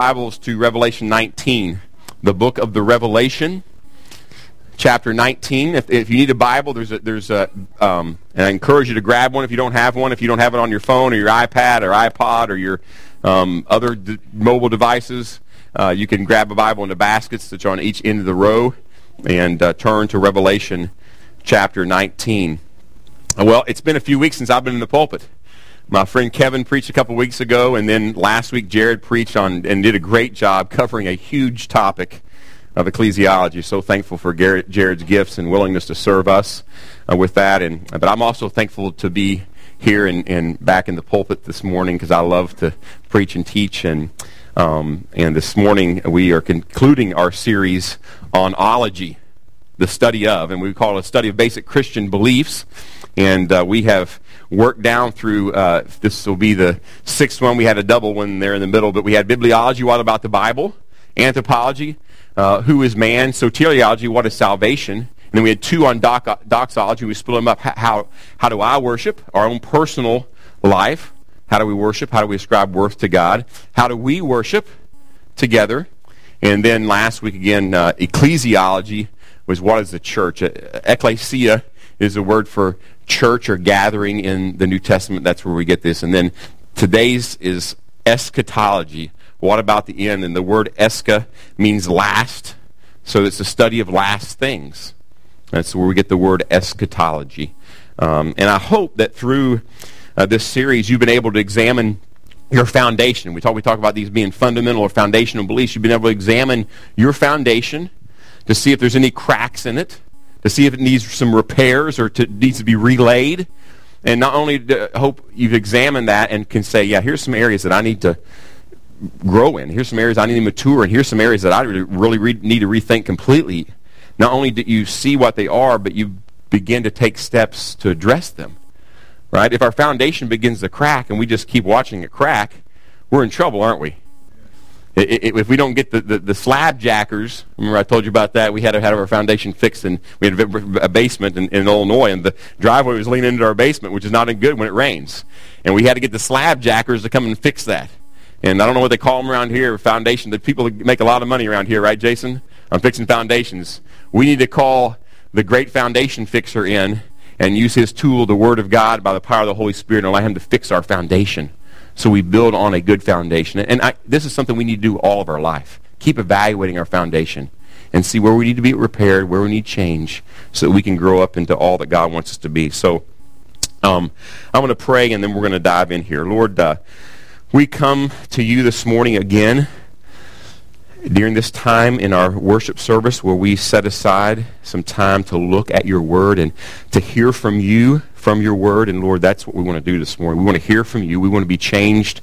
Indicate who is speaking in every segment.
Speaker 1: Bibles to Revelation 19, the book of the Revelation, chapter 19. If, if you need a Bible, there's a, there's a, um, and I encourage you to grab one if you don't have one. If you don't have it on your phone or your iPad or iPod or your um, other d- mobile devices, uh, you can grab a Bible in the baskets that are on each end of the row and uh, turn to Revelation chapter 19. Well, it's been a few weeks since I've been in the pulpit. My friend Kevin preached a couple weeks ago, and then last week Jared preached on and did a great job covering a huge topic of ecclesiology. So thankful for Garrett, Jared's gifts and willingness to serve us uh, with that. And but I'm also thankful to be here and, and back in the pulpit this morning because I love to preach and teach. And um, and this morning we are concluding our series on ology, the study of, and we call it a study of basic Christian beliefs. And uh, we have worked down through, uh, this will be the sixth one. We had a double one there in the middle, but we had bibliology, what about the Bible? Anthropology, uh, who is man? Soteriology, what is salvation? And then we had two on doc- doxology. We split them up. How, how do I worship? Our own personal life. How do we worship? How do we ascribe worth to God? How do we worship together? And then last week again, uh, ecclesiology was what is the church? Ecclesia is a word for church or gathering in the New Testament. That's where we get this. And then today's is eschatology. What about the end? And the word escha means last. So it's a study of last things. That's where we get the word eschatology. Um, and I hope that through uh, this series you've been able to examine your foundation. We talk, we talk about these being fundamental or foundational beliefs. You've been able to examine your foundation to see if there's any cracks in it to see if it needs some repairs or to, needs to be relaid. And not only hope you've examined that and can say, yeah, here's some areas that I need to grow in. Here's some areas I need to mature in. Here's some areas that I really re- need to rethink completely. Not only do you see what they are, but you begin to take steps to address them. Right? If our foundation begins to crack and we just keep watching it crack, we're in trouble, aren't we? If we don't get the, the, the, slab jackers, remember I told you about that? We had have our foundation fixed, and we had a, basement in, in, Illinois, and the driveway was leaning into our basement, which is not good when it rains. And we had to get the slab jackers to come and fix that. And I don't know what they call them around here, foundation. The people make a lot of money around here, right, Jason? On fixing foundations. We need to call the great foundation fixer in and use his tool, the Word of God, by the power of the Holy Spirit, and allow him to fix our foundation so we build on a good foundation. And I, this is something we need to do all of our life. Keep evaluating our foundation and see where we need to be repaired, where we need change, so that we can grow up into all that God wants us to be. So um, I'm going to pray, and then we're going to dive in here. Lord, uh, we come to you this morning again during this time in our worship service where we set aside some time to look at your word and to hear from you from your word. And Lord, that's what we want to do this morning. We want to hear from you. We want to be changed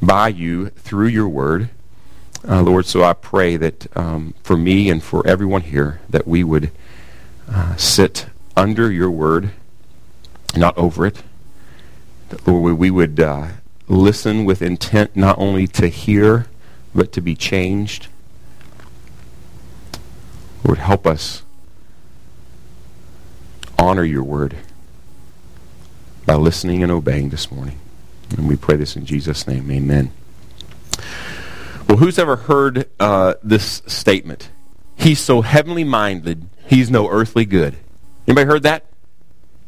Speaker 1: by you through your word. Uh, Lord, so I pray that um, for me and for everyone here that we would uh, sit under your word, not over it. That, Lord, we would uh, listen with intent not only to hear, but to be changed. Lord, help us honor your word by listening and obeying this morning. And we pray this in Jesus' name. Amen. Well, who's ever heard uh, this statement? He's so heavenly minded, he's no earthly good. Anybody heard that?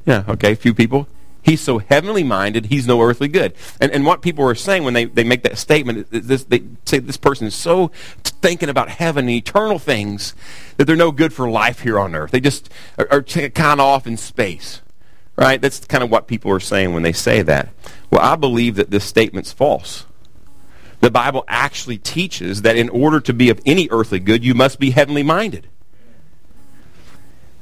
Speaker 1: Yeah, okay, a few people. He's so heavenly minded, he's no earthly good. And, and what people are saying when they, they make that statement, this, they say this person is so thinking about heaven and eternal things that they're no good for life here on earth. They just are, are kind of off in space. Right? That's kind of what people are saying when they say that. Well, I believe that this statement's false. The Bible actually teaches that in order to be of any earthly good, you must be heavenly minded.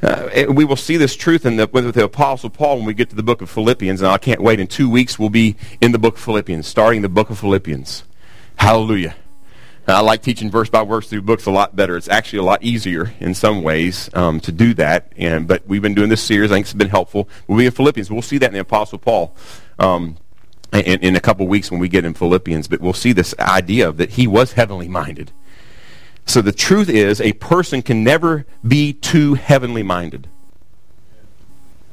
Speaker 1: Uh, we will see this truth in the, with the Apostle Paul when we get to the book of Philippians, and I can't wait. In two weeks, we'll be in the book of Philippians, starting the book of Philippians. Hallelujah. I like teaching verse by verse through books a lot better. It's actually a lot easier in some ways um, to do that. And but we've been doing this series. I think it's been helpful. We'll be in Philippians. We'll see that in the Apostle Paul um, in, in a couple weeks when we get in Philippians. But we'll see this idea of that he was heavenly minded. So the truth is, a person can never be too heavenly minded.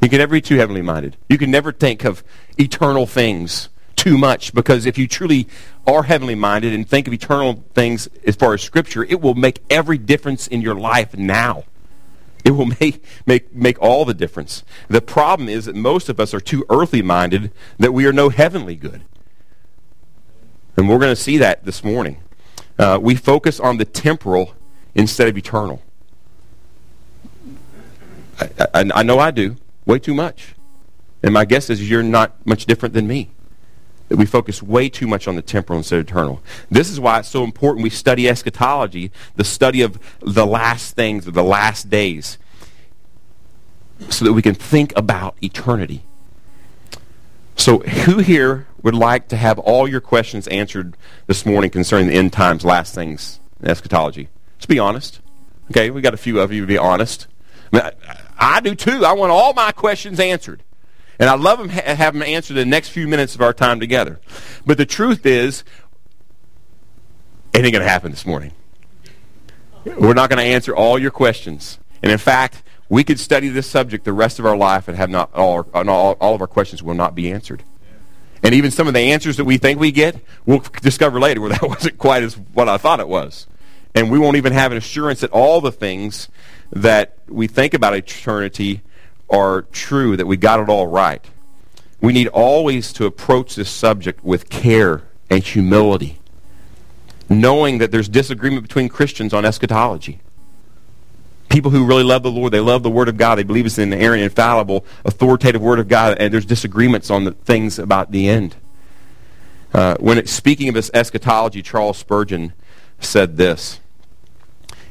Speaker 1: You can never be too heavenly minded. You can never think of eternal things too much because if you truly are heavenly minded and think of eternal things as far as Scripture, it will make every difference in your life now. It will make, make, make all the difference. The problem is that most of us are too earthly minded that we are no heavenly good. And we're going to see that this morning. Uh, we focus on the temporal instead of eternal. I, I, I know I do, way too much. And my guess is you're not much different than me. That we focus way too much on the temporal instead of eternal. This is why it's so important we study eschatology, the study of the last things, of the last days, so that we can think about eternity. So, who here would like to have all your questions answered this morning concerning the end times, last things, eschatology? Just be honest. Okay, we got a few of you to be honest. I, mean, I, I do too. I want all my questions answered. And I love ha- have them answer the next few minutes of our time together. But the truth is, it ain't going to happen this morning. We're not going to answer all your questions. And in fact, we could study this subject the rest of our life and have not all, all, all of our questions will not be answered. And even some of the answers that we think we get, we'll discover later where that wasn't quite as what I thought it was. And we won't even have an assurance that all the things that we think about eternity are true, that we got it all right. We need always to approach this subject with care and humility, knowing that there's disagreement between Christians on eschatology. People who really love the Lord, they love the Word of God, they believe it's an inerrant, infallible, authoritative Word of God, and there's disagreements on the things about the end. Uh, when it, speaking of this eschatology, Charles Spurgeon said this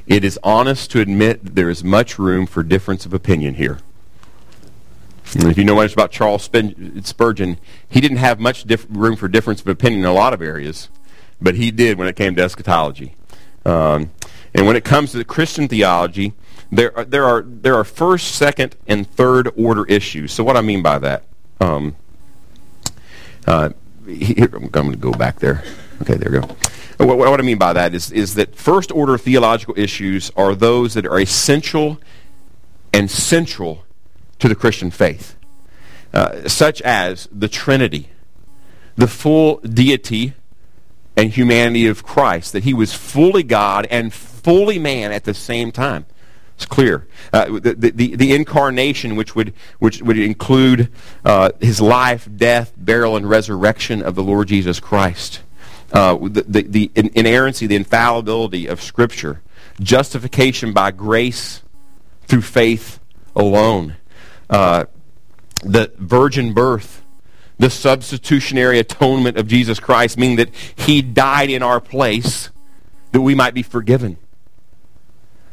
Speaker 1: It is honest to admit that there is much room for difference of opinion here. If you know much about Charles Spurgeon, he didn't have much room for difference of opinion in a lot of areas, but he did when it came to eschatology. Um, and when it comes to the Christian theology, there are, there are there are first, second, and third order issues. So what I mean by that, um, uh, here, I'm going to go back there. Okay, there we go. What, what I mean by that is is that first order theological issues are those that are essential and central to the Christian faith, uh, such as the Trinity, the full deity and humanity of Christ, that he was fully God and fully man at the same time. It's clear. Uh, the, the, the, incarnation, which would, which would include uh, his life, death, burial, and resurrection of the Lord Jesus Christ. Uh, the, the, the inerrancy, the infallibility of Scripture. Justification by grace through faith alone uh, the virgin birth, the substitutionary atonement of Jesus Christ, meaning that he died in our place that we might be forgiven.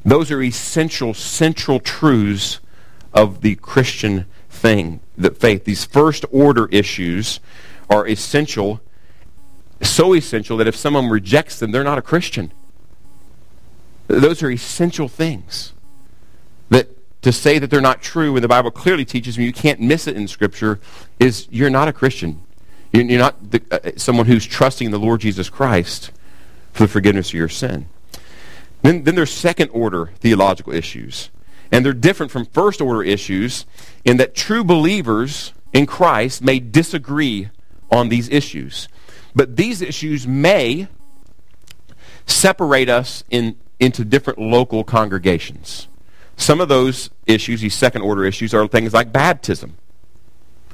Speaker 1: Those are essential, central truths of the Christian thing, the faith. These first order issues are essential, so essential that if someone rejects them, they're not a Christian. Those are essential things to say that they're not true when the Bible clearly teaches me you can't miss it in Scripture is you're not a Christian. You're not the, uh, someone who's trusting the Lord Jesus Christ for the forgiveness of your sin. Then, then there's second order theological issues. And they're different from first order issues in that true believers in Christ may disagree on these issues. But these issues may separate us in, into different local congregations. Some of those issues, these second order issues, are things like baptism.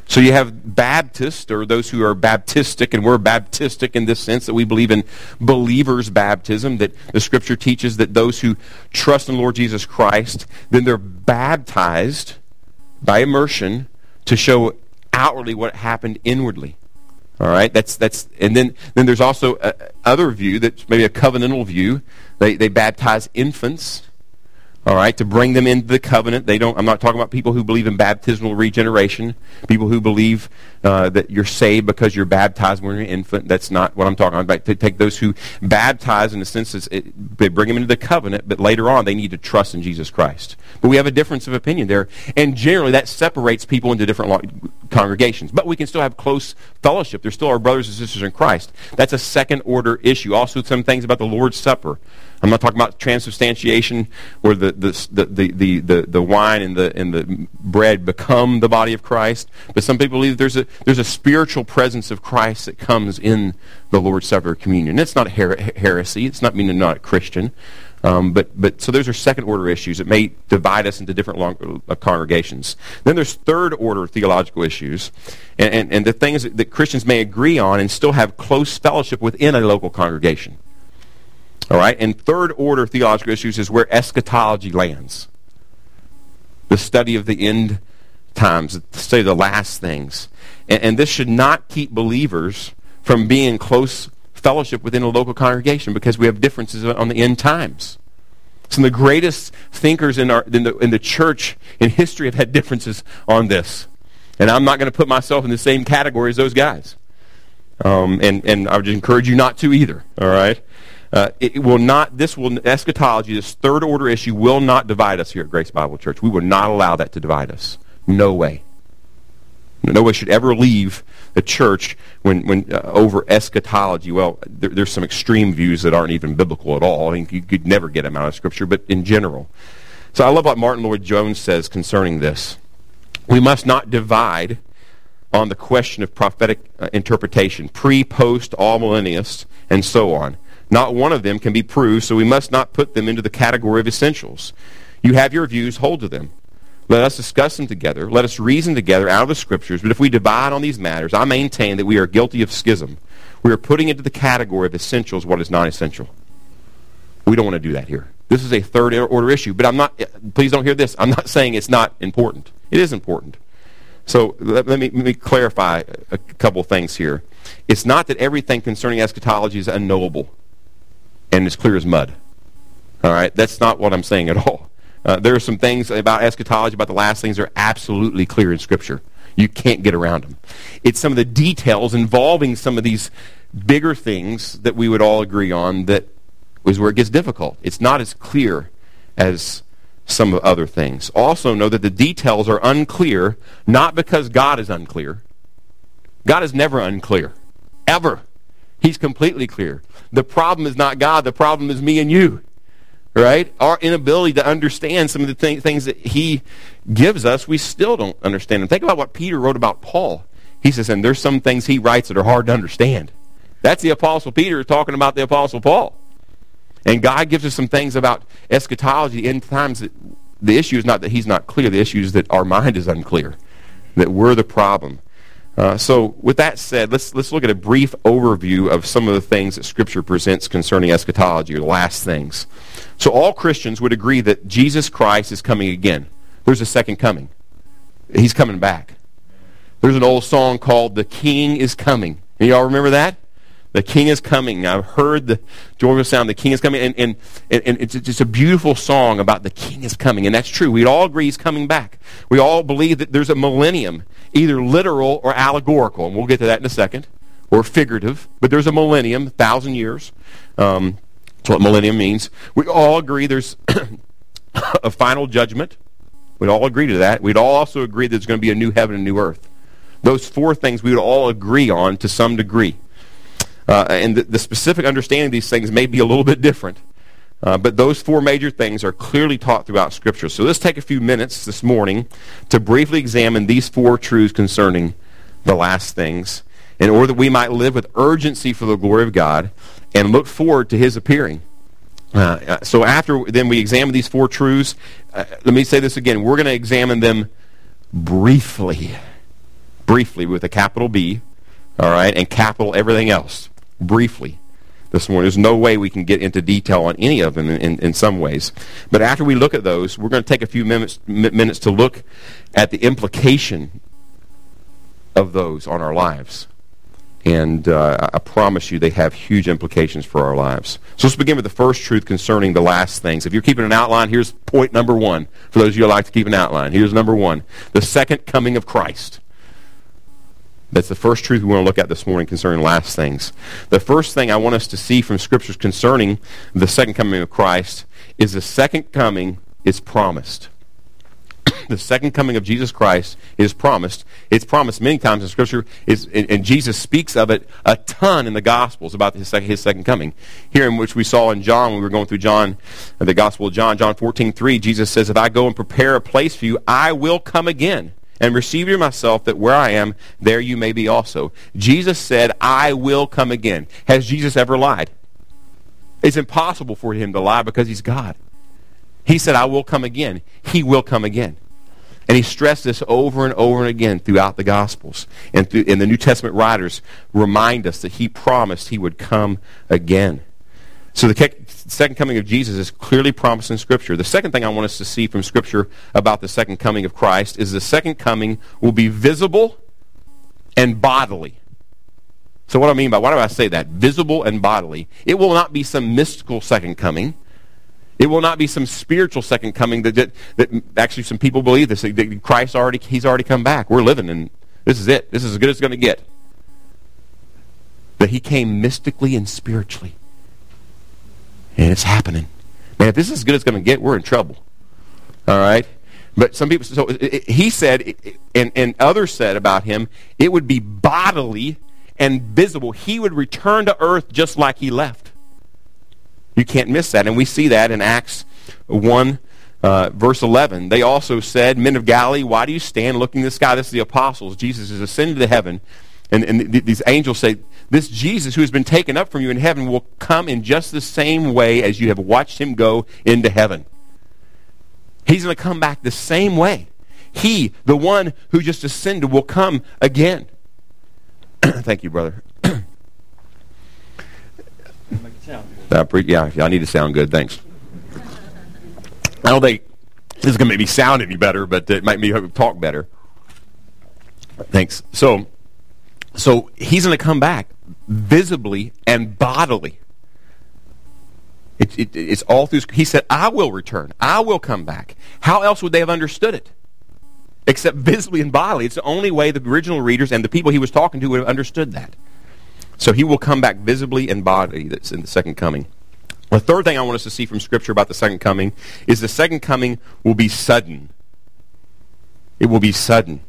Speaker 1: So you have Baptists, or those who are Baptistic, and we're Baptistic in this sense that we believe in believers' baptism, that the Scripture teaches that those who trust in Lord Jesus Christ, then they're baptized by immersion to show outwardly what happened inwardly. All right, that's that's, and then then there's also a, other view that's maybe a covenantal view. They they baptize infants all right, to bring them into the covenant. They don't. I'm not talking about people who believe in baptismal regeneration. People who believe uh, that you're saved because you're baptized when you're an infant. That's not what I'm talking about. To take those who baptize in the sense that it, they bring them into the covenant, but later on they need to trust in Jesus Christ. But we have a difference of opinion there, and generally that separates people into different congregations. But we can still have close fellowship. They're still our brothers and sisters in Christ. That's a second order issue. Also, some things about the Lord's Supper. I'm not talking about transubstantiation, where the, the, the, the, the, the wine and the, and the bread become the body of Christ. But some people believe there's a, there's a spiritual presence of Christ that comes in the Lord's Supper communion. It's not her- heresy. It's not meaning not a Christian. Um, but, but so those are second order issues. It may divide us into different long, uh, congregations. Then there's third order theological issues, and, and, and the things that, that Christians may agree on and still have close fellowship within a local congregation. All right? And third order theological issues is where eschatology lands. The study of the end times, the study of the last things. And, and this should not keep believers from being close fellowship within a local congregation because we have differences on the end times. Some of the greatest thinkers in, our, in, the, in the church in history have had differences on this. And I'm not going to put myself in the same category as those guys. Um, and, and I would encourage you not to either, all right? Uh, it will not, this will, eschatology, this third order issue will not divide us here at Grace Bible Church. We will not allow that to divide us. No way. No one should ever leave the church when, when uh, over eschatology. Well, there, there's some extreme views that aren't even biblical at all. I mean, you could never get them out of Scripture, but in general. So I love what Martyn Lloyd-Jones says concerning this. We must not divide on the question of prophetic uh, interpretation, pre, post, all amillennialists, and so on. Not one of them can be proved, so we must not put them into the category of essentials. You have your views, hold to them. Let us discuss them together. Let us reason together out of the Scriptures. But if we divide on these matters, I maintain that we are guilty of schism. We are putting into the category of essentials what is not essential. We don't want to do that here. This is a third order issue. But I'm not, please don't hear this. I'm not saying it's not important. It is important. So let, let, me, let me clarify a couple things here. It's not that everything concerning eschatology is unknowable and as clear as mud. All right? That's not what I'm saying at all. Uh, there are some things about eschatology, about the last things, that are absolutely clear in Scripture. You can't get around them. It's some of the details involving some of these bigger things that we would all agree on that is where it gets difficult. It's not as clear as some of other things. Also know that the details are unclear, not because God is unclear. God is never unclear. Ever. He's completely clear. The problem is not God. The problem is me and you right? Our inability to understand some of the th- things that he gives us, we still don't understand them. Think about what Peter wrote about Paul. He says, and there's some things he writes that are hard to understand. That's the Apostle Peter talking about the Apostle Paul. And God gives us some things about eschatology, end times. That the issue is not that he's not clear. The issue is that our mind is unclear, that we're the problem. Uh, so, with that said, let's, let's look at a brief overview of some of the things that Scripture presents concerning eschatology, or the last things. So, all Christians would agree that Jesus Christ is coming again. There's a second coming. He's coming back. There's an old song called The King is Coming. And y'all remember that? The King is coming. I've heard the joyful sound, the King is coming. And, and, and it's just a beautiful song about the King is coming. And that's true. We all agree he's coming back. We all believe that there's a millennium, either literal or allegorical. And we'll get to that in a second. Or figurative. But there's a millennium, thousand years. Um, that's what millennium means. We all agree there's a final judgment. We'd all agree to that. We'd all also agree there's going to be a new heaven and new earth. Those four things we would all agree on to some degree. Uh, and the, the, specific understanding of these things may be a little bit different. Uh, but those four major things are clearly taught throughout Scripture. So let's take a few minutes this morning to briefly examine these four truths concerning the last things in order that we might live with urgency for the glory of God and look forward to his appearing. Uh, uh so after then we examine these four truths, uh, let me say this again. We're going to examine them briefly. Briefly with a capital B, all right, and capital everything else briefly this morning. There's no way we can get into detail on any of them in, in, in some ways. But after we look at those, we're going to take a few minutes, minutes to look at the implication of those on our lives. And uh, I promise you, they have huge implications for our lives. So let's begin with the first truth concerning the last things. If you're keeping an outline, here's point number one. For those of you who like to keep an outline, here's number one the second coming of Christ. That's the first truth we want to look at this morning concerning last things. The first thing I want us to see from scriptures concerning the second coming of Christ is the second coming is promised. the second coming of Jesus Christ is promised. It's promised many times in Scripture, it's, and Jesus speaks of it a ton in the Gospels about his second, his second coming. Here in which we saw in John, when we were going through John, the Gospel of John, John 14, 3, Jesus says, If I go and prepare a place for you, I will come again and receive you myself, that where I am, there you may be also. Jesus said, I will come again. Has Jesus ever lied? It's impossible for him to lie because he's God. He said, I will come again. He will come again. And he stressed this over and over and again throughout the Gospels. And, through, and the New Testament writers remind us that he promised he would come again. So the second coming of Jesus is clearly promised in Scripture. The second thing I want us to see from Scripture about the second coming of Christ is the second coming will be visible and bodily. So what do I mean by, why do I say that? Visible and bodily. It will not be some mystical second coming. It will not be some spiritual second coming that, that, that actually some people believe this. That Christ already, he's already come back. We're living and this is it. This is as good as it's going to get. That he came mystically and spiritually. And it's happening. Man, if this is as good as it's going to get, we're in trouble. All right? But some people, so it, he said, and, and others said about him, it would be bodily and visible. He would return to earth just like he left. You can't miss that. And we see that in Acts 1, uh, verse 11. They also said, Men of Galilee, why do you stand looking at the sky? This is the apostles. Jesus is ascended to heaven. And, and th- these angels say, This Jesus who has been taken up from you in heaven will come in just the same way as you have watched him go into heaven. He's going to come back the same way. He, the one who just ascended, will come again. Thank you, brother. Uh, pre- yeah, I need to sound good. Thanks. I don't think this is going to make me sound any better, but it might make me talk better. Thanks. So, so he's going to come back visibly and bodily. It, it, it's all through. He said, "I will return. I will come back." How else would they have understood it? Except visibly and bodily. It's the only way the original readers and the people he was talking to would have understood that. So he will come back visibly and bodily. That's in the second coming. The third thing I want us to see from Scripture about the second coming is the second coming will be sudden. It will be sudden.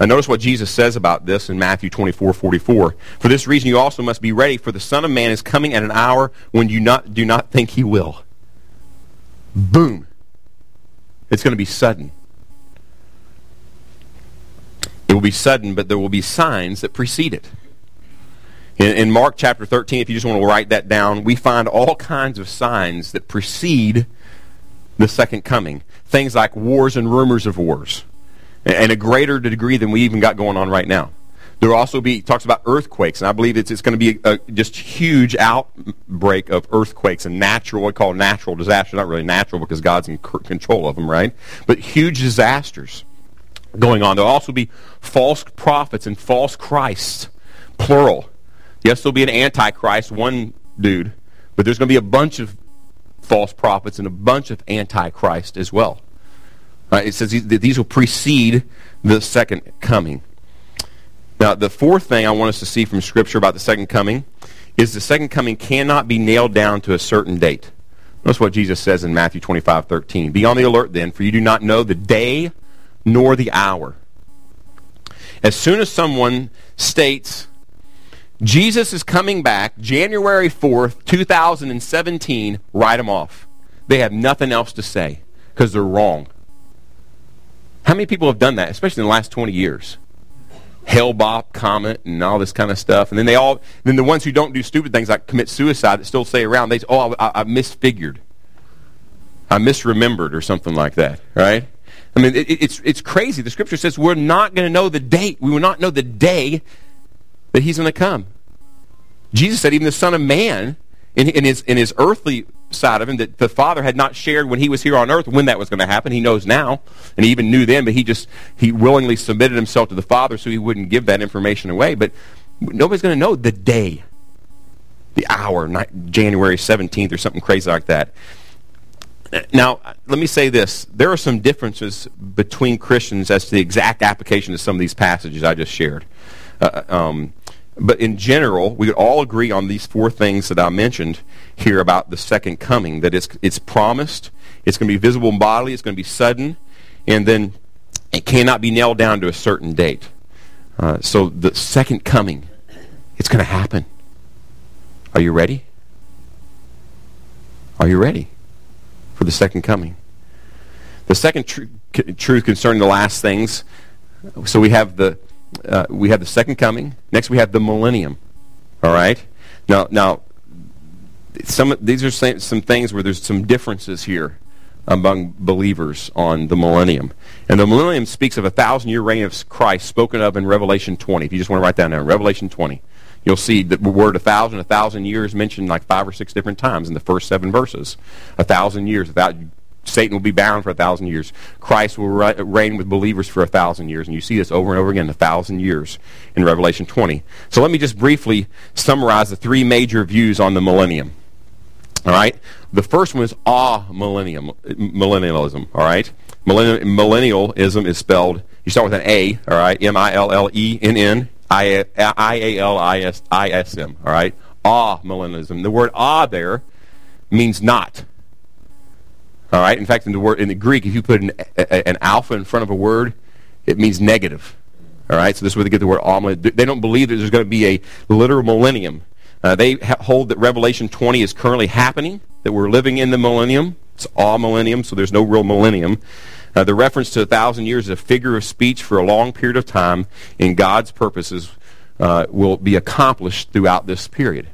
Speaker 1: Now notice what Jesus says about this in Matthew 24, 44. For this reason you also must be ready, for the Son of Man is coming at an hour when you not, do not think he will. Boom. It's going to be sudden. It will be sudden, but there will be signs that precede it. In, in, Mark chapter 13, if you just want to write that down, we find all kinds of signs that precede the second coming. Things like wars and rumors of wars, and a greater degree than we even got going on right now. There will also be, talks about earthquakes, and I believe it's, it's going to be a, a just huge outbreak of earthquakes and natural, what we call natural disasters. Not really natural because God's in control of them, right? But huge disasters going on. There will also be false prophets and false Christs, plural Yes, there'll be an antichrist, one dude, but there's going to be a bunch of false prophets and a bunch of antichrist as well. Uh, it says that these will precede the second coming. Now, the fourth thing I want us to see from Scripture about the second coming is the second coming cannot be nailed down to a certain date. Notice what Jesus says in Matthew 25, 13. Be on the alert then, for you do not know the day nor the hour. As soon as someone states Jesus is coming back January 4th, 2017. Write them off. They have nothing else to say because they're wrong. How many people have done that, especially in the last 20 years? Hale-Bopp comet and all this kind of stuff. And then they all, then the ones who don't do stupid things like commit suicide that still stay around, they say, oh, I, I misfigured. I misremembered or something like that, right? I mean, it, it's, it's crazy. The scripture says we're not going to know the date. We will not know the day that he's going to come. Jesus said even the Son of Man, in, in, his, in his earthly side of him, that the Father had not shared when he was here on earth when that was going to happen. He knows now, and he even knew then, but he just, he willingly submitted himself to the Father so he wouldn't give that information away. But nobody's going to know the day, the hour, January 17th or something crazy like that. Now, let me say this. There are some differences between Christians as to the exact application of some of these passages I just shared. Uh, um, but in general, we could all agree on these four things that I mentioned here about the second coming. That it's, it's promised, it's going to be visible and bodily, it's going to be sudden, and then It cannot be nailed down to a certain date. Uh, so the second coming, it's going to happen. Are you ready? Are you ready for the second coming? The second tr- truth concerning the last things. So we have the uh, we have the second coming. Next, we have the millennium. All right. Now, now, some these are some, some things where there's some differences here among believers on the millennium. And the millennium speaks of a thousand year reign of Christ spoken of in Revelation 20. If you just want to write that down, Revelation 20. You'll see the word a thousand, a thousand years mentioned like five or six different times in the first seven verses. A thousand years. Without, Satan will be bound for a thousand years. Christ will reign with believers for a thousand years. And you see this over and over again, a thousand years in Revelation 20. So let me just briefly summarize the three major views on the millennium. All right? The first one is ah millennium, millennialism. All right? millennialism is spelled, you start with an A, all right? M-I-L-L-E-N-N I-A-L-I-S-I-S-M, all right? Ah, millennialism. The word ah there means not. All right? In fact, in the, word, in the Greek, if you put an, a, an alpha in front of a word, it means negative. All right? So this is where they get the word ah. They don't believe that there's going to be a literal millennium. Uh, they ha- hold that Revelation 20 is currently happening, that we're living in the millennium. It's all millennium, so there's no real millennium. Uh, the reference to a thousand years is a figure of speech for a long period of time in God's purposes uh, will be accomplished throughout this period.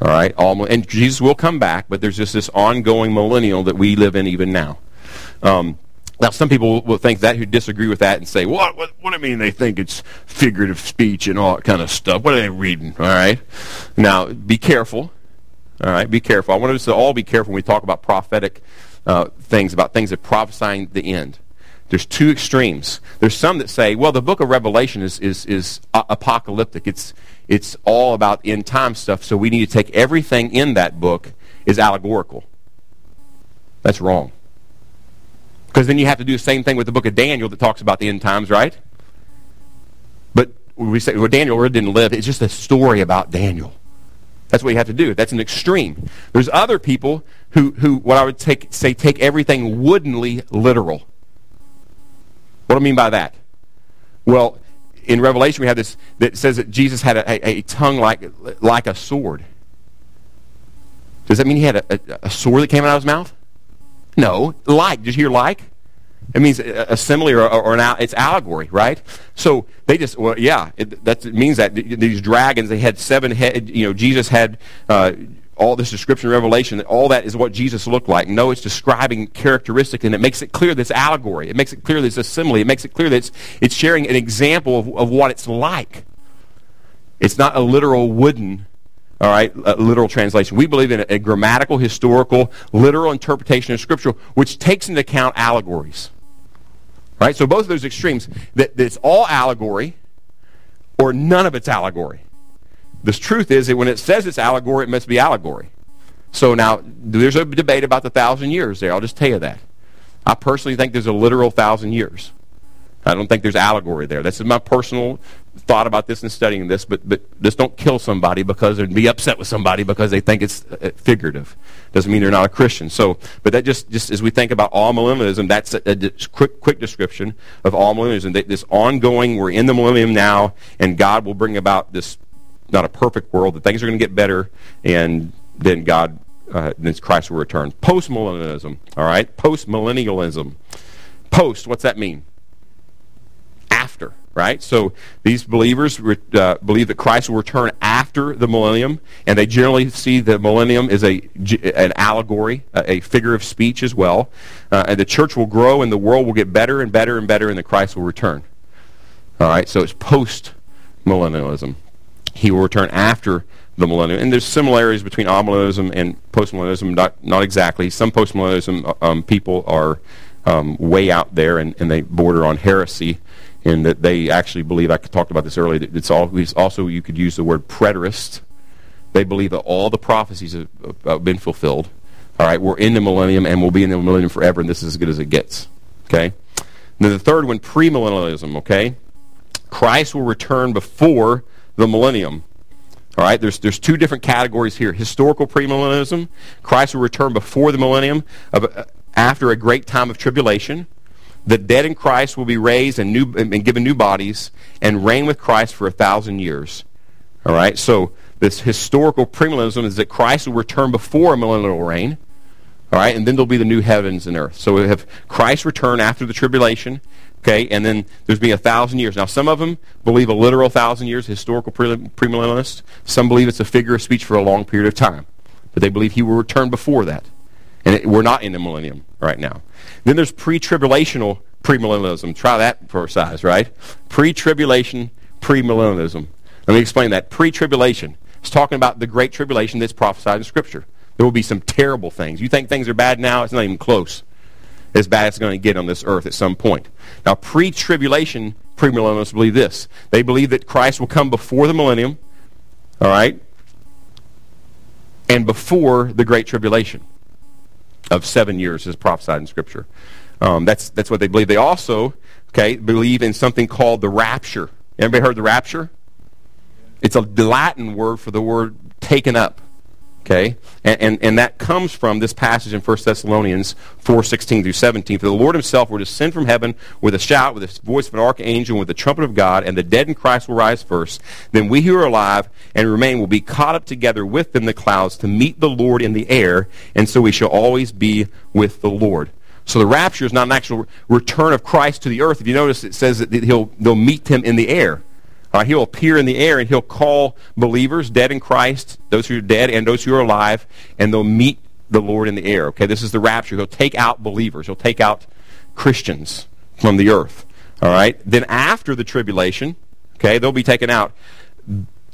Speaker 1: All right, all, and Jesus will come back, but there's just this ongoing millennial that we live in even now. Um, now, some people will think that who disagree with that and say, "What? What? What do you mean they think it's figurative speech and all that kind of stuff? What are they reading?" All right. Now, be careful. All right, be careful. I want us to all be careful when we talk about prophetic uh, things, about things that prophesying the end. There's two extremes. There's some that say, well, the book of Revelation is, is, is apocalyptic. It's, it's all about end time stuff, so we need to take everything in that book is allegorical. That's wrong. Because then you have to do the same thing with the book of Daniel that talks about the end times, right? But we say, well, Daniel really didn't live. It's just a story about Daniel. That's what you have to do. That's an extreme. There's other people who, who what I would take, say, take everything woodenly literal. What do I mean by that? Well, in Revelation we have this that says that Jesus had a, a, a tongue like, like a sword. Does that mean he had a, a, sword that came out of his mouth? No. Like. Did you hear like? It means a, simile or, or, an it's allegory, right? So they just well, yeah, it, that means that these dragons they had seven head. You know, Jesus had. Uh, all this description revelation all that is what jesus looked like no it's describing characteristic and it makes it clear that it's allegory it makes it clear a simile it makes it clear that it's, it's sharing an example of, of what it's like it's not a literal wooden all right, literal translation. We believe in a, a, grammatical, historical, literal interpretation of Scripture, which takes into account allegories. Right? So both of those extremes, that, that it's all allegory or none of it's allegory. The truth is that when it says it's allegory, it must be allegory. So now, there's a debate about the thousand years there. I'll just tell you that. I personally think there's a literal thousand years. I don't think there's allegory there. This is my personal thought about this and studying this, but, but just don't kill somebody because or be upset with somebody because they think it's uh, figurative. Doesn't mean they're not a Christian. So, but that just, just as we think about amillennialism, that's a, a, quick, quick description of amillennialism. This ongoing, we're in the millennium now, and God will bring about this, not a perfect world, that things are going to get better, and then God, uh, then Christ will return. Postmillennialism, all right? Postmillennialism. Post, what's that mean? after, right? So these believers uh, believe that Christ will return after the millennium, and they generally see the millennium as a, an allegory, a, a figure of speech as well. Uh, and the church will grow, and the world will get better and better and better, and the Christ will return. All right, so it's post millennialism. He will return after the millennium. And there's similarities between amillennialism and postmillennialism, not, not exactly. Some postmillennialism um, people are um, way out there and, and they border on heresy and that they actually believe, I talked about this earlier, it's always also you could use the word preterist. They believe that all the prophecies have, have been fulfilled. All right, we're in the millennium and we'll be in the millennium forever, and this is as good as it gets. Okay? Then the third one, premillennialism, okay? Christ will return before the millennium. All right, there's, there's two different categories here. Historical premillennialism, Christ will return before the millennium, of, uh, after a great time of tribulation. The dead in Christ will be raised and, new, and given new bodies and reign with Christ for a thousand years. All right? So this historical premillennialism is that Christ will return before a millennial reign. All right? And then there'll be the new heavens and earth. So we have Christ return after the tribulation. Okay? And then there's be a thousand years. Now, some of them believe a literal thousand years, historical premillennialists. Some believe it's a figure of speech for a long period of time. But they believe he will return before that. And it, we're not in the millennium right now. Then there's pre-tribulational premillennialism. Try that for size, right? Pre-tribulation premillennialism. Let me explain that. Pre-tribulation. It's talking about the great tribulation that's prophesied in Scripture. There will be some terrible things. You think things are bad now? It's not even close. As bad as it's going to get on this earth at some point. Now, pre-tribulation premillennialists believe this. They believe that Christ will come before the millennium, all right, and before the great tribulation of seven years is prophesied in Scripture. Um, that's, that's what they believe. They also, okay, believe in something called the rapture. Anybody heard the rapture? It's a Latin word for the word taken up. Okay? And, and, and, that comes from this passage in 1 Thessalonians 4, 16 through 17. For the Lord himself will descend from heaven with a shout, with the voice of an archangel, with the trumpet of God, and the dead in Christ will rise first. Then we who are alive and remain will be caught up together with them in the clouds to meet the Lord in the air, and so we shall always be with the Lord. So the rapture is not an actual return of Christ to the earth. If you notice, it says that he'll, they'll meet him in the air. Uh, he'll appear in the air and he'll call believers, dead in Christ, those who are dead and those who are alive, and they'll meet the Lord in the air. Okay, this is the rapture. He'll take out believers. He'll take out Christians from the earth. All right. Then after the tribulation, okay, they'll be taken out.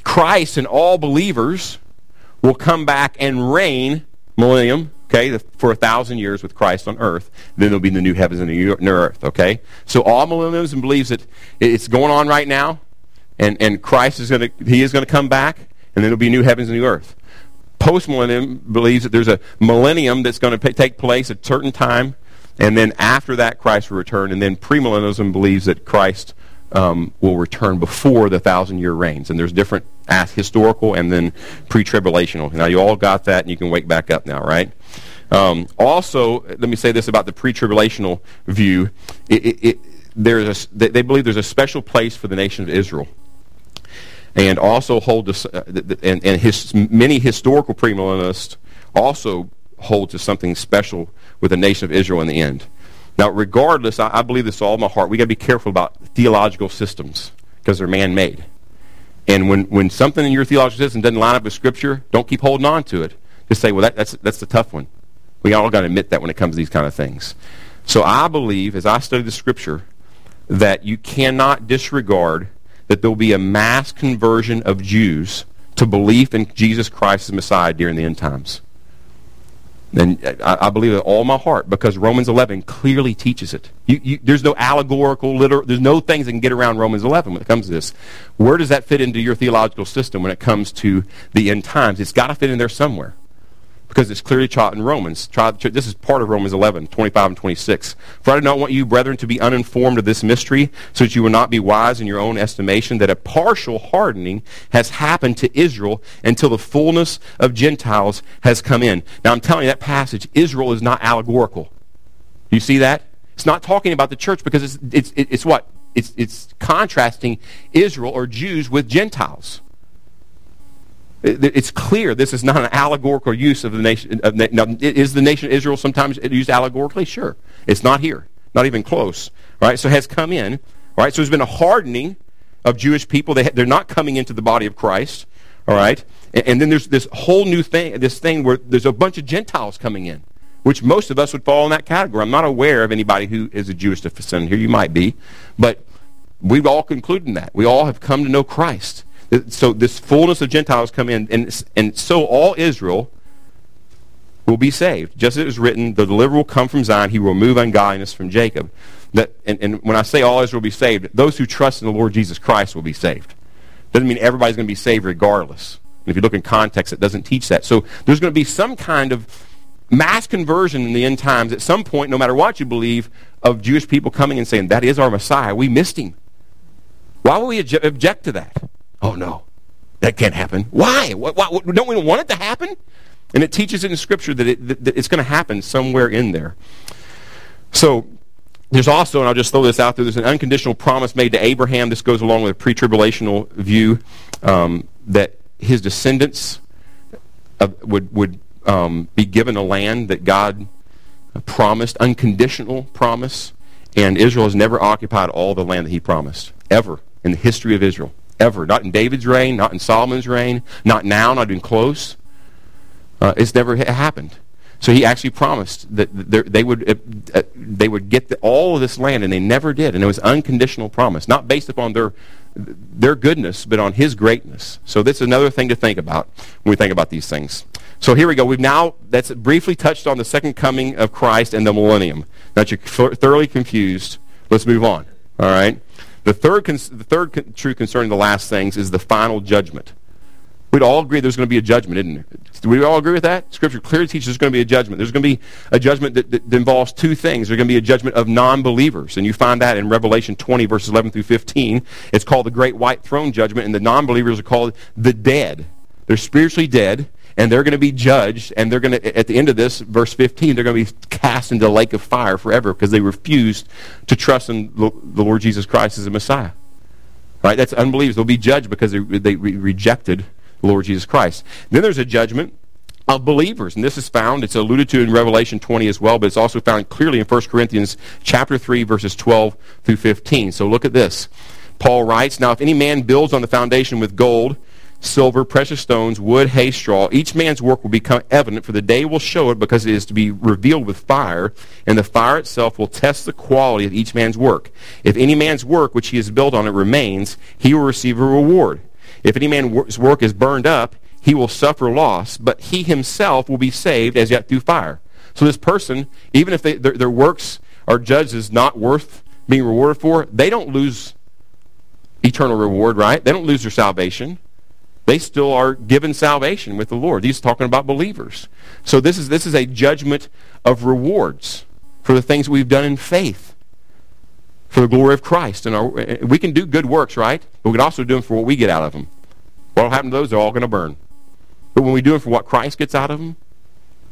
Speaker 1: Christ and all believers will come back and reign millennium okay, for a thousand years with Christ on earth. Then there'll be the new heavens and the new earth, okay? So amillennialism believes that it's going on right now and, and Christ is going to, he is going to come back, and then there'll be new heavens and new earth. Postmillennium believes that there's a millennium that's going to take place at a certain time, and then after that, Christ will return. And then premillennialism believes that Christ um, will return before the thousand-year reigns. And there's different historical and then pre-tribulational. Now, you all got that, and you can wake back up now, right? Um, also, let me say this about the pre-tribulational view. It, it, it, there's a, they believe there's a special place for the nation of Israel and also hold to, uh, and, and his, many historical premillennialists also hold to something special with the nation of Israel in the end. Now, regardless, I, I believe this all my heart. We got to be careful about theological systems because they're man-made. And when, when something in your theological system doesn't line up with Scripture, don't keep holding on to it. Just say, well, that, that's, that's the tough one. We all got to admit that when it comes to these kind of things. So I believe, as I study the Scripture, that you cannot disregard that there will be a mass conversion of Jews to belief in Jesus Christ as Messiah during the end times. And I, I believe it all my heart because Romans 11 clearly teaches it. You, you, there's no allegorical, literal, there's no things that can get around Romans 11 when it comes to this. Where does that fit into your theological system when it comes to the end times? It's got to fit in there somewhere because it's clearly taught in Romans. This is part of Romans 11, 25 and 26. For I do not want you, brethren, to be uninformed of this mystery, so that you will not be wise in your own estimation, that a partial hardening has happened to Israel until the fullness of Gentiles has come in. Now, I'm telling you, that passage, Israel is not allegorical. Do you see that? It's not talking about the church because it's, it's, it's what? It's, it's contrasting Israel or Jews with Gentiles. It's clear this is not an allegorical use of the nation. Of, now, is the nation of Israel sometimes used allegorically? Sure. It's not here. Not even close. Right? So it has come in. Right? So there's been a hardening of Jewish people. They, they're not coming into the body of Christ. All right? And, and then there's this whole new thing, this thing where there's a bunch of Gentiles coming in, which most of us would fall in that category. I'm not aware of anybody who is a Jewish descendant here. You might be. But we've all concluded that. We all have come to know Christ. So this fullness of Gentiles come in, and, and so all Israel will be saved. Just as it was written, the deliverer will come from Zion, he will remove ungodliness from Jacob. That, and, and when I say all Israel will be saved, those who trust in the Lord Jesus Christ will be saved. Doesn't mean everybody's going to be saved regardless. And if you look in context, it doesn't teach that. So there's going to be some kind of mass conversion in the end times at some point, no matter what you believe, of Jewish people coming and saying, that is our Messiah. We missed him. Why would we object to that? Oh, no. That can't happen. Why? What, what, don't we want it to happen? And it teaches in Scripture that, it, that it's going to happen somewhere in there. So, there's also, and I'll just throw this out there, there's an unconditional promise made to Abraham. This goes along with a pre tribulational view um, that his descendants uh, would, would um, be given a land that God promised, unconditional promise. And Israel has never occupied all the land that he promised, ever, in the history of Israel. Ever. Not in David's reign, not in Solomon's reign, not now, not even close. Uh, it's never ha- happened. So he actually promised that they would, uh, uh, they would get the, all of this land, and they never did. And it was unconditional promise, not based upon their, their goodness, but on his greatness. So this is another thing to think about when we think about these things. So here we go. We've now, that's briefly touched on the second coming of Christ and the millennium. Now that you're thoroughly confused, let's move on. All right? The third, the third con- truth concerning the last things is the final judgment. We'd all agree there's going to be a judgment, isn't? Do we all agree with that? Scripture clearly teaches there's going to be a judgment. There's going to be a judgment that, that, that involves two things. There's going to be a judgment of non-believers, and you find that in Revelation 20, verses 11 through 15. It's called the Great White Throne Judgment, and the non-believers are called the dead. They're spiritually dead, and they're going to be judged, and they're going to, at the end of this, verse 15, they're going to be cast into the lake of fire forever because they refused to trust in the Lord Jesus Christ as a Messiah. Right? That's unbelievers. They'll be judged because they, they rejected the Lord Jesus Christ. Then there's a judgment of believers, and this is found, it's alluded to in Revelation 20 as well, but it's also found clearly in 1 Corinthians chapter 3, verses 12 through 15. So look at this. Paul writes, Now if any man builds on the foundation with gold, silver, precious stones, wood, hay, straw, each man's work will become evident, for the day will show it, because it is to be revealed with fire, and the fire itself will test the quality of each man's work. If any man's work which he has built on it remains, he will receive a reward. If any man's work is burned up, he will suffer loss, but he himself will be saved as yet through fire. So this person, even if they, their, their works are judged as not worth being rewarded for, they don't lose eternal reward, right? They don't lose their salvation. They still are given salvation with the Lord. He's talking about believers. So this is, this is a judgment of rewards for the things we've done in faith for the glory of Christ. And our, we can do good works, right? But we can also do them for what we get out of them. What will happen to those? They're all going to burn. But when we do it for what Christ gets out of them,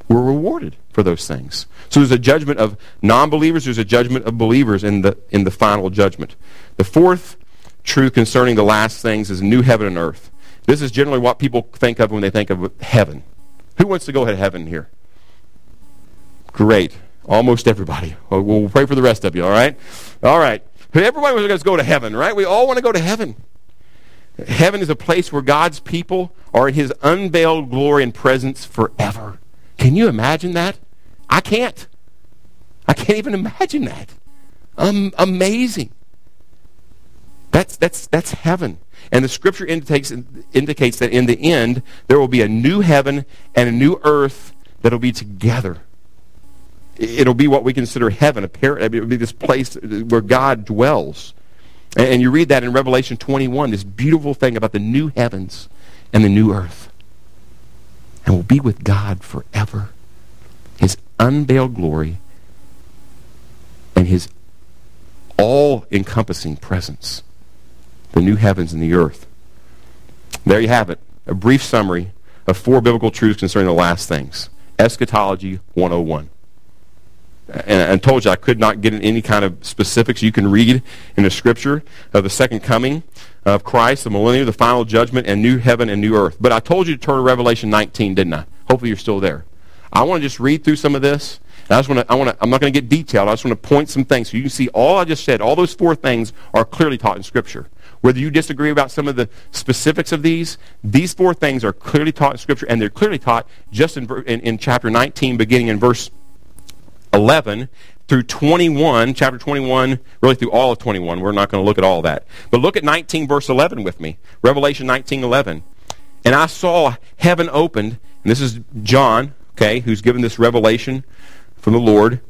Speaker 1: we're rewarded for those things. So there's a judgment of non-believers. There's a judgment of believers in the in the final judgment. The fourth truth concerning the last things is new heaven and earth. This is generally what people think of when they think of heaven. Who wants to go to heaven here? Great. Almost everybody. We'll pray for the rest of you, all right? All right. Everybody wants to go to heaven, right? We all want to go to heaven. Heaven is a place where God's people are in his unveiled glory and presence forever. Can you imagine that? I can't. I can't even imagine that. Um, amazing. That's, that's, that's heaven. And the scripture indicates, indicates that in the end, there will be a new heaven and a new earth that will be together it'll be what we consider heaven. It'll be this place where God dwells. And you read that in Revelation 21, this beautiful thing about the new heavens and the new earth. And we'll be with God forever. His unveiled glory and his all-encompassing presence. The new heavens and the earth. There you have it. A brief summary of four biblical truths concerning the last things. Eschatology 101 and I told you I could not get in any kind of specifics you can read in the scripture of the second coming of Christ, the millennium, the final judgment, and new heaven and new earth. But I told you to turn to Revelation 19, didn't I? Hopefully you're still there. I want to just read through some of this. I just want to, I want to, I'm not going to get detailed. I just want to point some things so you can see all I just said. All those four things are clearly taught in Scripture. Whether you disagree about some of the specifics of these, these four things are clearly taught in Scripture, and they're clearly taught just in, in, in chapter 19, beginning in verse 11 through 21, chapter 21, really through all of 21. We're not going to look at all that. But look at 19 verse 11 with me. Revelation 19, 11. And I saw heaven opened, and this is John, okay, who's given this revelation from the Lord.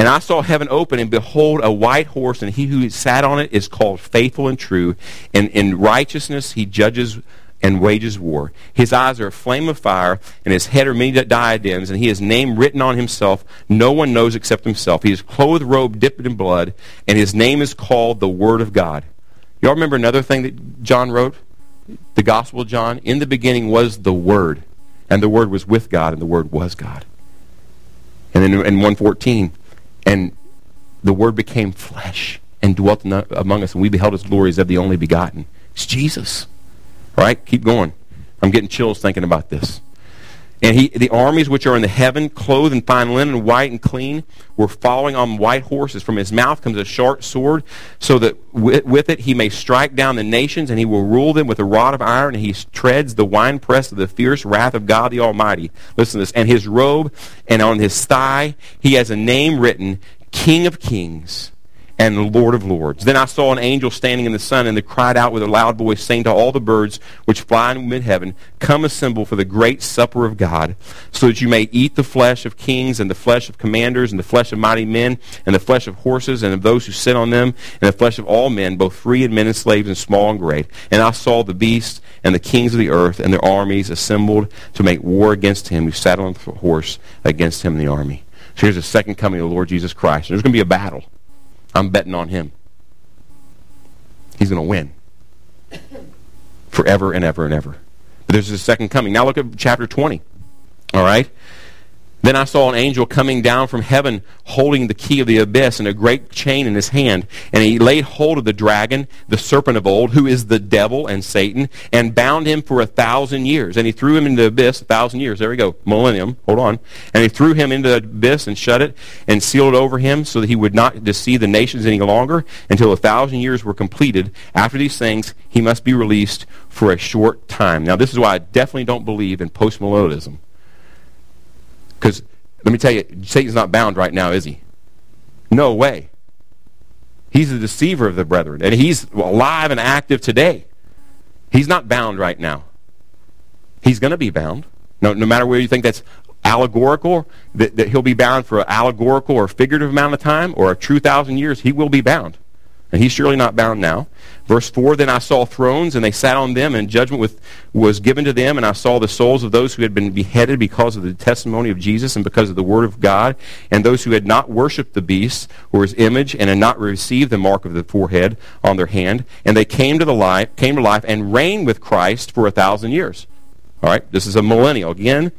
Speaker 1: And I saw heaven open, and behold, a white horse, and he who sat on it is called faithful and true. And in righteousness he judges and wages war. His eyes are a flame of fire, and his head are many diadems, and he has name written on himself no one knows except himself. He is clothed, robe dipped in blood, and his name is called the Word of God. Y'all remember another thing that John wrote? The Gospel of John. In the beginning was the Word, and the Word was with God, and the Word was God. And then in 114, and the Word became flesh and dwelt among us, and we beheld his glories of the only begotten. It's Jesus. Right? Keep going. I'm getting chills thinking about this. And he, the armies which are in the heaven, clothed in fine linen, white and clean, were following on white horses. From his mouth comes a sharp sword, so that with, it he may strike down the nations, and he will rule them with a rod of iron, and he treads the winepress of the fierce wrath of God the Almighty. Listen to this. And his robe, and on his thigh, he has a name written, King of Kings and the Lord of Lords. Then I saw an angel standing in the sun, and they cried out with a loud voice, saying to all the birds which fly in mid-heaven, Come assemble for the great supper of God, so that you may eat the flesh of kings, and the flesh of commanders, and the flesh of mighty men, and the flesh of horses, and of those who sit on them, and the flesh of all men, both free and men and slaves, and small and great. And I saw the beast and the kings of the earth and their armies assembled to make war against him who sat on the horse against him the army. So here's the second coming of the Lord Jesus Christ. There's going to be a battle. I'm betting on him. He's going to win forever and ever and ever. But there's a second coming. Now look at chapter 20. All right? Then I saw an angel coming down from heaven holding the key of the abyss and a great chain in his hand. And he laid hold of the dragon, the serpent of old, who is the devil and Satan, and bound him for a thousand years. And he threw him into the abyss a thousand years. There we go. Millennium. Hold on. And he threw him into the abyss and shut it and sealed it over him so that he would not deceive the nations any longer until a thousand years were completed. After these things, he must be released for a short time. Now, this is why I definitely don't believe in postmillennialism. Because let me tell you, Satan's not bound right now, is he? No way. He's the deceiver of the brethren, and he's alive and active today. He's not bound right now. He's going to be bound. No, no matter where you think that's allegorical, that, that he'll be bound for an allegorical or figurative amount of time, or a true thousand years, he will be bound. And he's surely not bound now. Verse 4 Then I saw thrones, and they sat on them, and judgment with, was given to them. And I saw the souls of those who had been beheaded because of the testimony of Jesus and because of the word of God, and those who had not worshipped the beast or his image, and had not received the mark of the forehead on their hand. And they came to, the life, came to life and reigned with Christ for a thousand years. All right, this is a millennial. Again,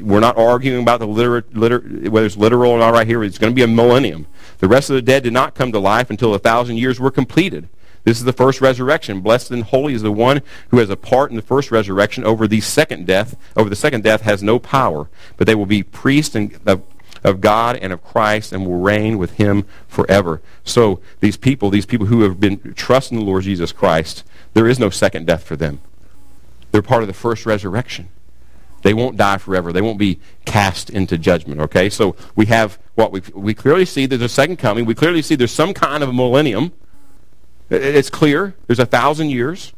Speaker 1: we're not arguing about the liter- liter- whether it's literal or not right here. It's going to be a millennium. The rest of the dead did not come to life until a thousand years were completed. This is the first resurrection. Blessed and holy is the one who has a part in the first resurrection. Over the second death, over the second death has no power, but they will be priests and, of, of God and of Christ and will reign with him forever. So these people, these people who have been trusting the Lord Jesus Christ, there is no second death for them. They're part of the first resurrection. They won't die forever. They won't be cast into judgment. Okay? So we have what we, we clearly see there's a second coming. We clearly see there's some kind of a millennium. It's clear. There's a thousand years.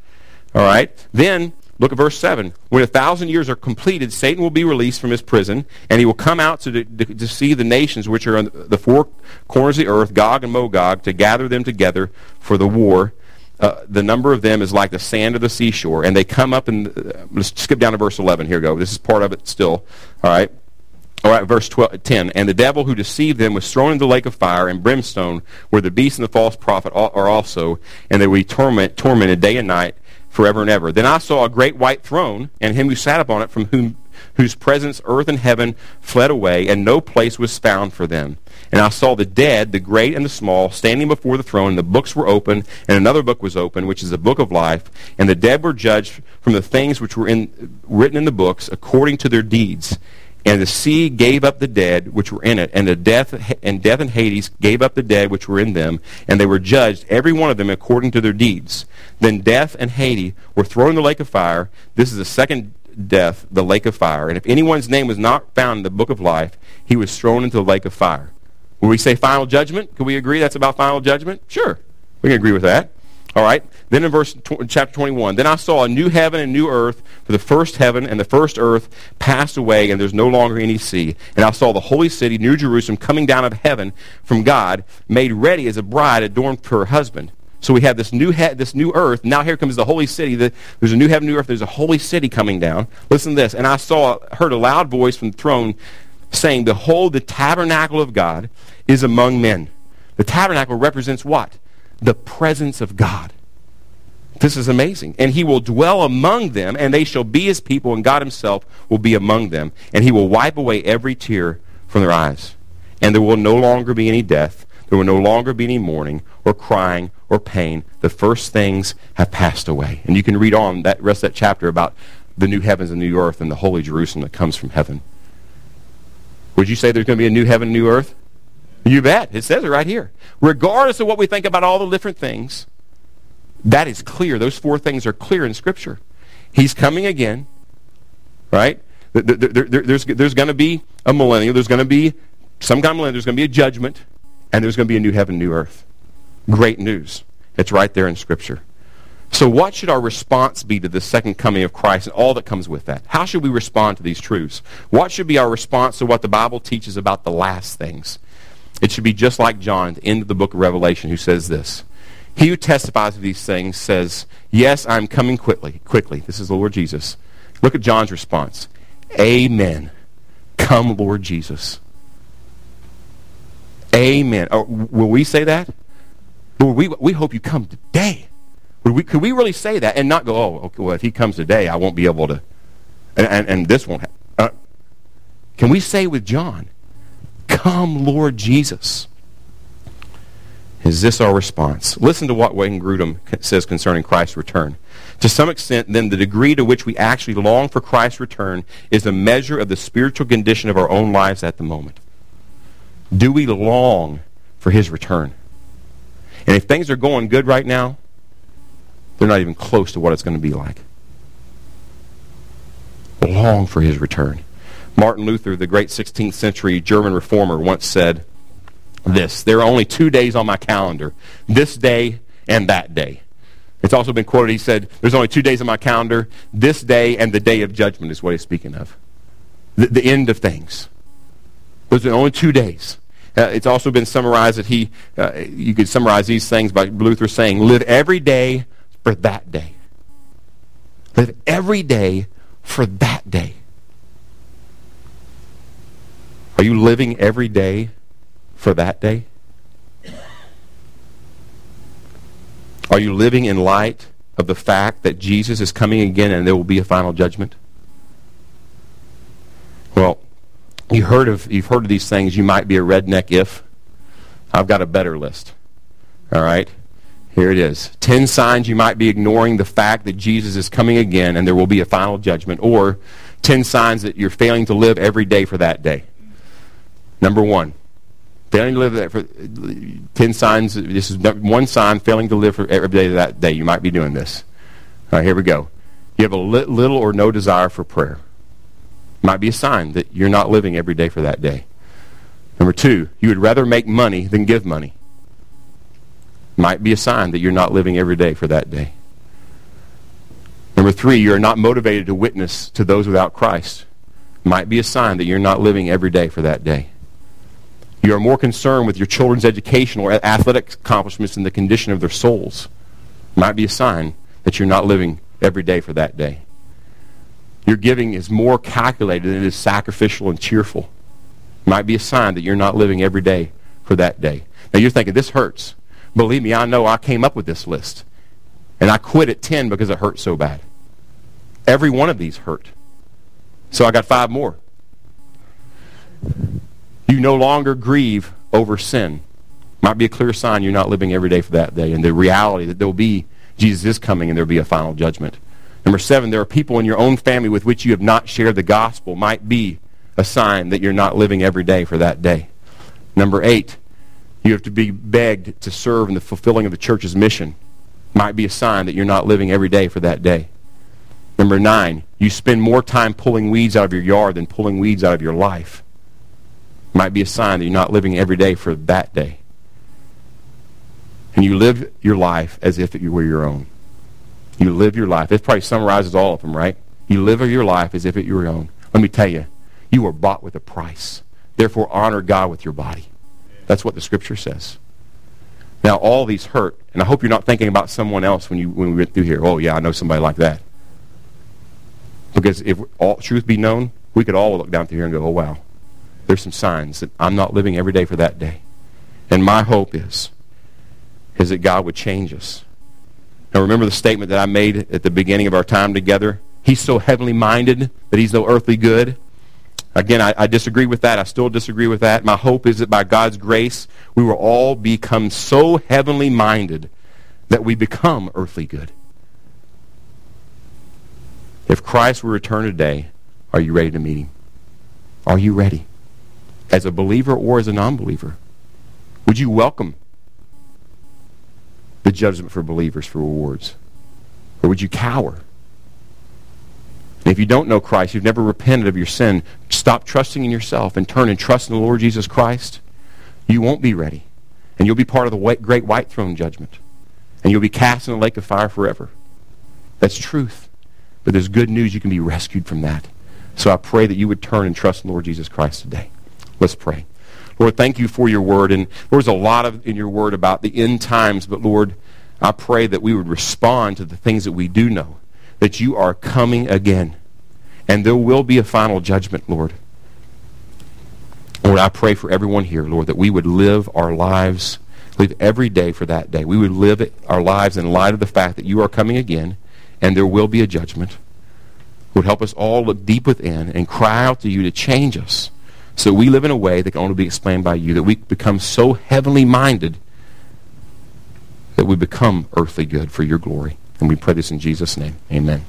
Speaker 1: All right? Then Look at verse 7. When a thousand years are completed, Satan will be released from his prison, and he will come out to, to, to see the nations which are on the four corners of the earth, Gog and Magog, to gather them together for the war uh, the number of them is like the sand of the seashore, and they come up and uh, let's skip down to verse 11. Here we go. This is part of it still. All right. All right, verse 12, 10. And the devil who deceived them was thrown into the lake of fire and brimstone, where the beast and the false prophet are also, and they will be torment, tormented day and night forever and ever. Then I saw a great white throne, and him who sat upon it, from whom whose presence earth and heaven fled away, and no place was found for them. And I saw the dead, the great and the small, standing before the throne, and the books were open, and another book was open, which is the book of life. And the dead were judged from the things which were in, written in the books according to their deeds. And the sea gave up the dead which were in it, and the death and death and Hades gave up the dead which were in them, and they were judged every one of them according to their deeds. Then death and Hades were thrown in the lake of fire. This is the second death, the lake of fire. And if anyone's name was not found in the book of life, he was thrown into the lake of fire. When we say final judgment, can we agree that's about final judgment? Sure. We can agree with that. All right. Then in verse chapter 21, then I saw a new heaven and new earth, for the first heaven and the first earth passed away, and there's no longer any sea. And I saw the holy city, New Jerusalem, coming down of heaven from God, made ready as a bride adorned for her husband. So we have this new he- this new earth. Now here comes the holy city. The, there's a new heaven, new earth. There's a holy city coming down. Listen to this. And I saw, heard a loud voice from the throne saying, Behold, the tabernacle of God is among men. The tabernacle represents what? The presence of God. This is amazing. And he will dwell among them, and they shall be his people, and God himself will be among them. And he will wipe away every tear from their eyes. And there will no longer be any death. There will no longer be any mourning or crying or pain. The first things have passed away. And you can read on that rest of that chapter about the new heavens and new earth and the holy Jerusalem that comes from heaven. Would you say there's going to be a new heaven and new earth? You bet. It says it right here. Regardless of what we think about all the different things, that is clear. Those four things are clear in Scripture. He's coming again, right? There's, there's going to be a millennium. There's going to be some kind of millennium. There's going to be a judgment, and there's going to be a new heaven, new earth. Great news. It's right there in Scripture. So, what should our response be to the second coming of Christ and all that comes with that? How should we respond to these truths? What should be our response to what the Bible teaches about the last things? It should be just like John the end of the book of Revelation, who says this He who testifies of these things says, Yes, I'm coming quickly. Quickly. This is the Lord Jesus. Look at John's response Amen. Come, Lord Jesus. Amen. Oh, will we say that? Lord, we, we hope you come today. Would we, could we really say that and not go, oh, okay, well, if he comes today, I won't be able to, and, and, and this won't happen. Uh, can we say with John, come, Lord Jesus? Is this our response? Listen to what Wayne Grudem says concerning Christ's return. To some extent, then, the degree to which we actually long for Christ's return is a measure of the spiritual condition of our own lives at the moment. Do we long for his return? And if things are going good right now, they're not even close to what it's going to be like. Long for his return. Martin Luther, the great 16th century German reformer, once said this There are only two days on my calendar this day and that day. It's also been quoted, he said, There's only two days on my calendar this day and the day of judgment, is what he's speaking of. The, the end of things. Those are only two days. Uh, it's also been summarized that he, uh, you could summarize these things by Luther saying, Live every day for that day. Live every day for that day. Are you living every day for that day? Are you living in light of the fact that Jesus is coming again and there will be a final judgment? Well, you heard of you've heard of these things. You might be a redneck if. I've got a better list. All right? Here it is. Ten signs you might be ignoring the fact that Jesus is coming again and there will be a final judgment, or ten signs that you're failing to live every day for that day. Number one, failing to live that for ten signs. This is one sign failing to live for every day of that day. You might be doing this. All right, here we go. You have a li- little or no desire for prayer. Might be a sign that you're not living every day for that day. Number two, you would rather make money than give money might be a sign that you're not living every day for that day. Number three, you're not motivated to witness to those without Christ. Might be a sign that you're not living every day for that day. You are more concerned with your children's educational or athletic accomplishments than the condition of their souls. Might be a sign that you're not living every day for that day. Your giving is more calculated than it is sacrificial and cheerful. Might be a sign that you're not living every day for that day. Now you're thinking, this hurts. Believe me, I know I came up with this list. And I quit at 10 because it hurt so bad. Every one of these hurt. So I got five more. You no longer grieve over sin. Might be a clear sign you're not living every day for that day. And the reality that there will be, Jesus is coming and there will be a final judgment. Number seven, there are people in your own family with which you have not shared the gospel. Might be a sign that you're not living every day for that day. Number eight, you have to be begged to serve in the fulfilling of the church's mission. Might be a sign that you're not living every day for that day. Number nine, you spend more time pulling weeds out of your yard than pulling weeds out of your life. Might be a sign that you're not living every day for that day. And you live your life as if it were your own. You live your life. This probably summarizes all of them, right? You live your life as if it were your own. Let me tell you, you were bought with a price. Therefore, honor God with your body. That's what the scripture says. Now, all these hurt, and I hope you're not thinking about someone else when, you, when we went through here. Oh, yeah, I know somebody like that. Because if all truth be known, we could all look down through here and go, oh, wow, there's some signs that I'm not living every day for that day. And my hope is, is that God would change us. Now, remember the statement that I made at the beginning of our time together? He's so heavenly minded that he's no earthly good. Again, I, I, disagree with that. I still disagree with that. My hope is that by God's grace, we will all become so heavenly minded that we become earthly good. If Christ were to return today, are you ready to meet him? Are you ready? As a believer or as a non-believer? Would you welcome the judgment for believers for rewards? Or would you cower? And if you don't know Christ, you've never repented of your sin, stop trusting in yourself and turn and trust in the Lord Jesus Christ, you won't be ready. And you'll be part of the great white throne judgment. And you'll be cast in the lake of fire forever. That's truth. But there's good news. You can be rescued from that. So I pray that you would turn and trust in the Lord Jesus Christ today. Let's pray. Lord, thank you for your word. And there's a lot of in your word about the end times, but Lord, I pray that we would respond to the things that we do know that you are coming again. And there will be a final judgment, Lord. Lord, I pray for everyone here, Lord, that we would live our lives, live every day for that day. We would live our lives in light of the fact that you are coming again and there will be a judgment. Would help us all look deep within and cry out to you to change us so we live in a way that can only be explained by you, that we become so heavenly minded that we become earthly good for your glory. And we pray this in Jesus' name. Amen.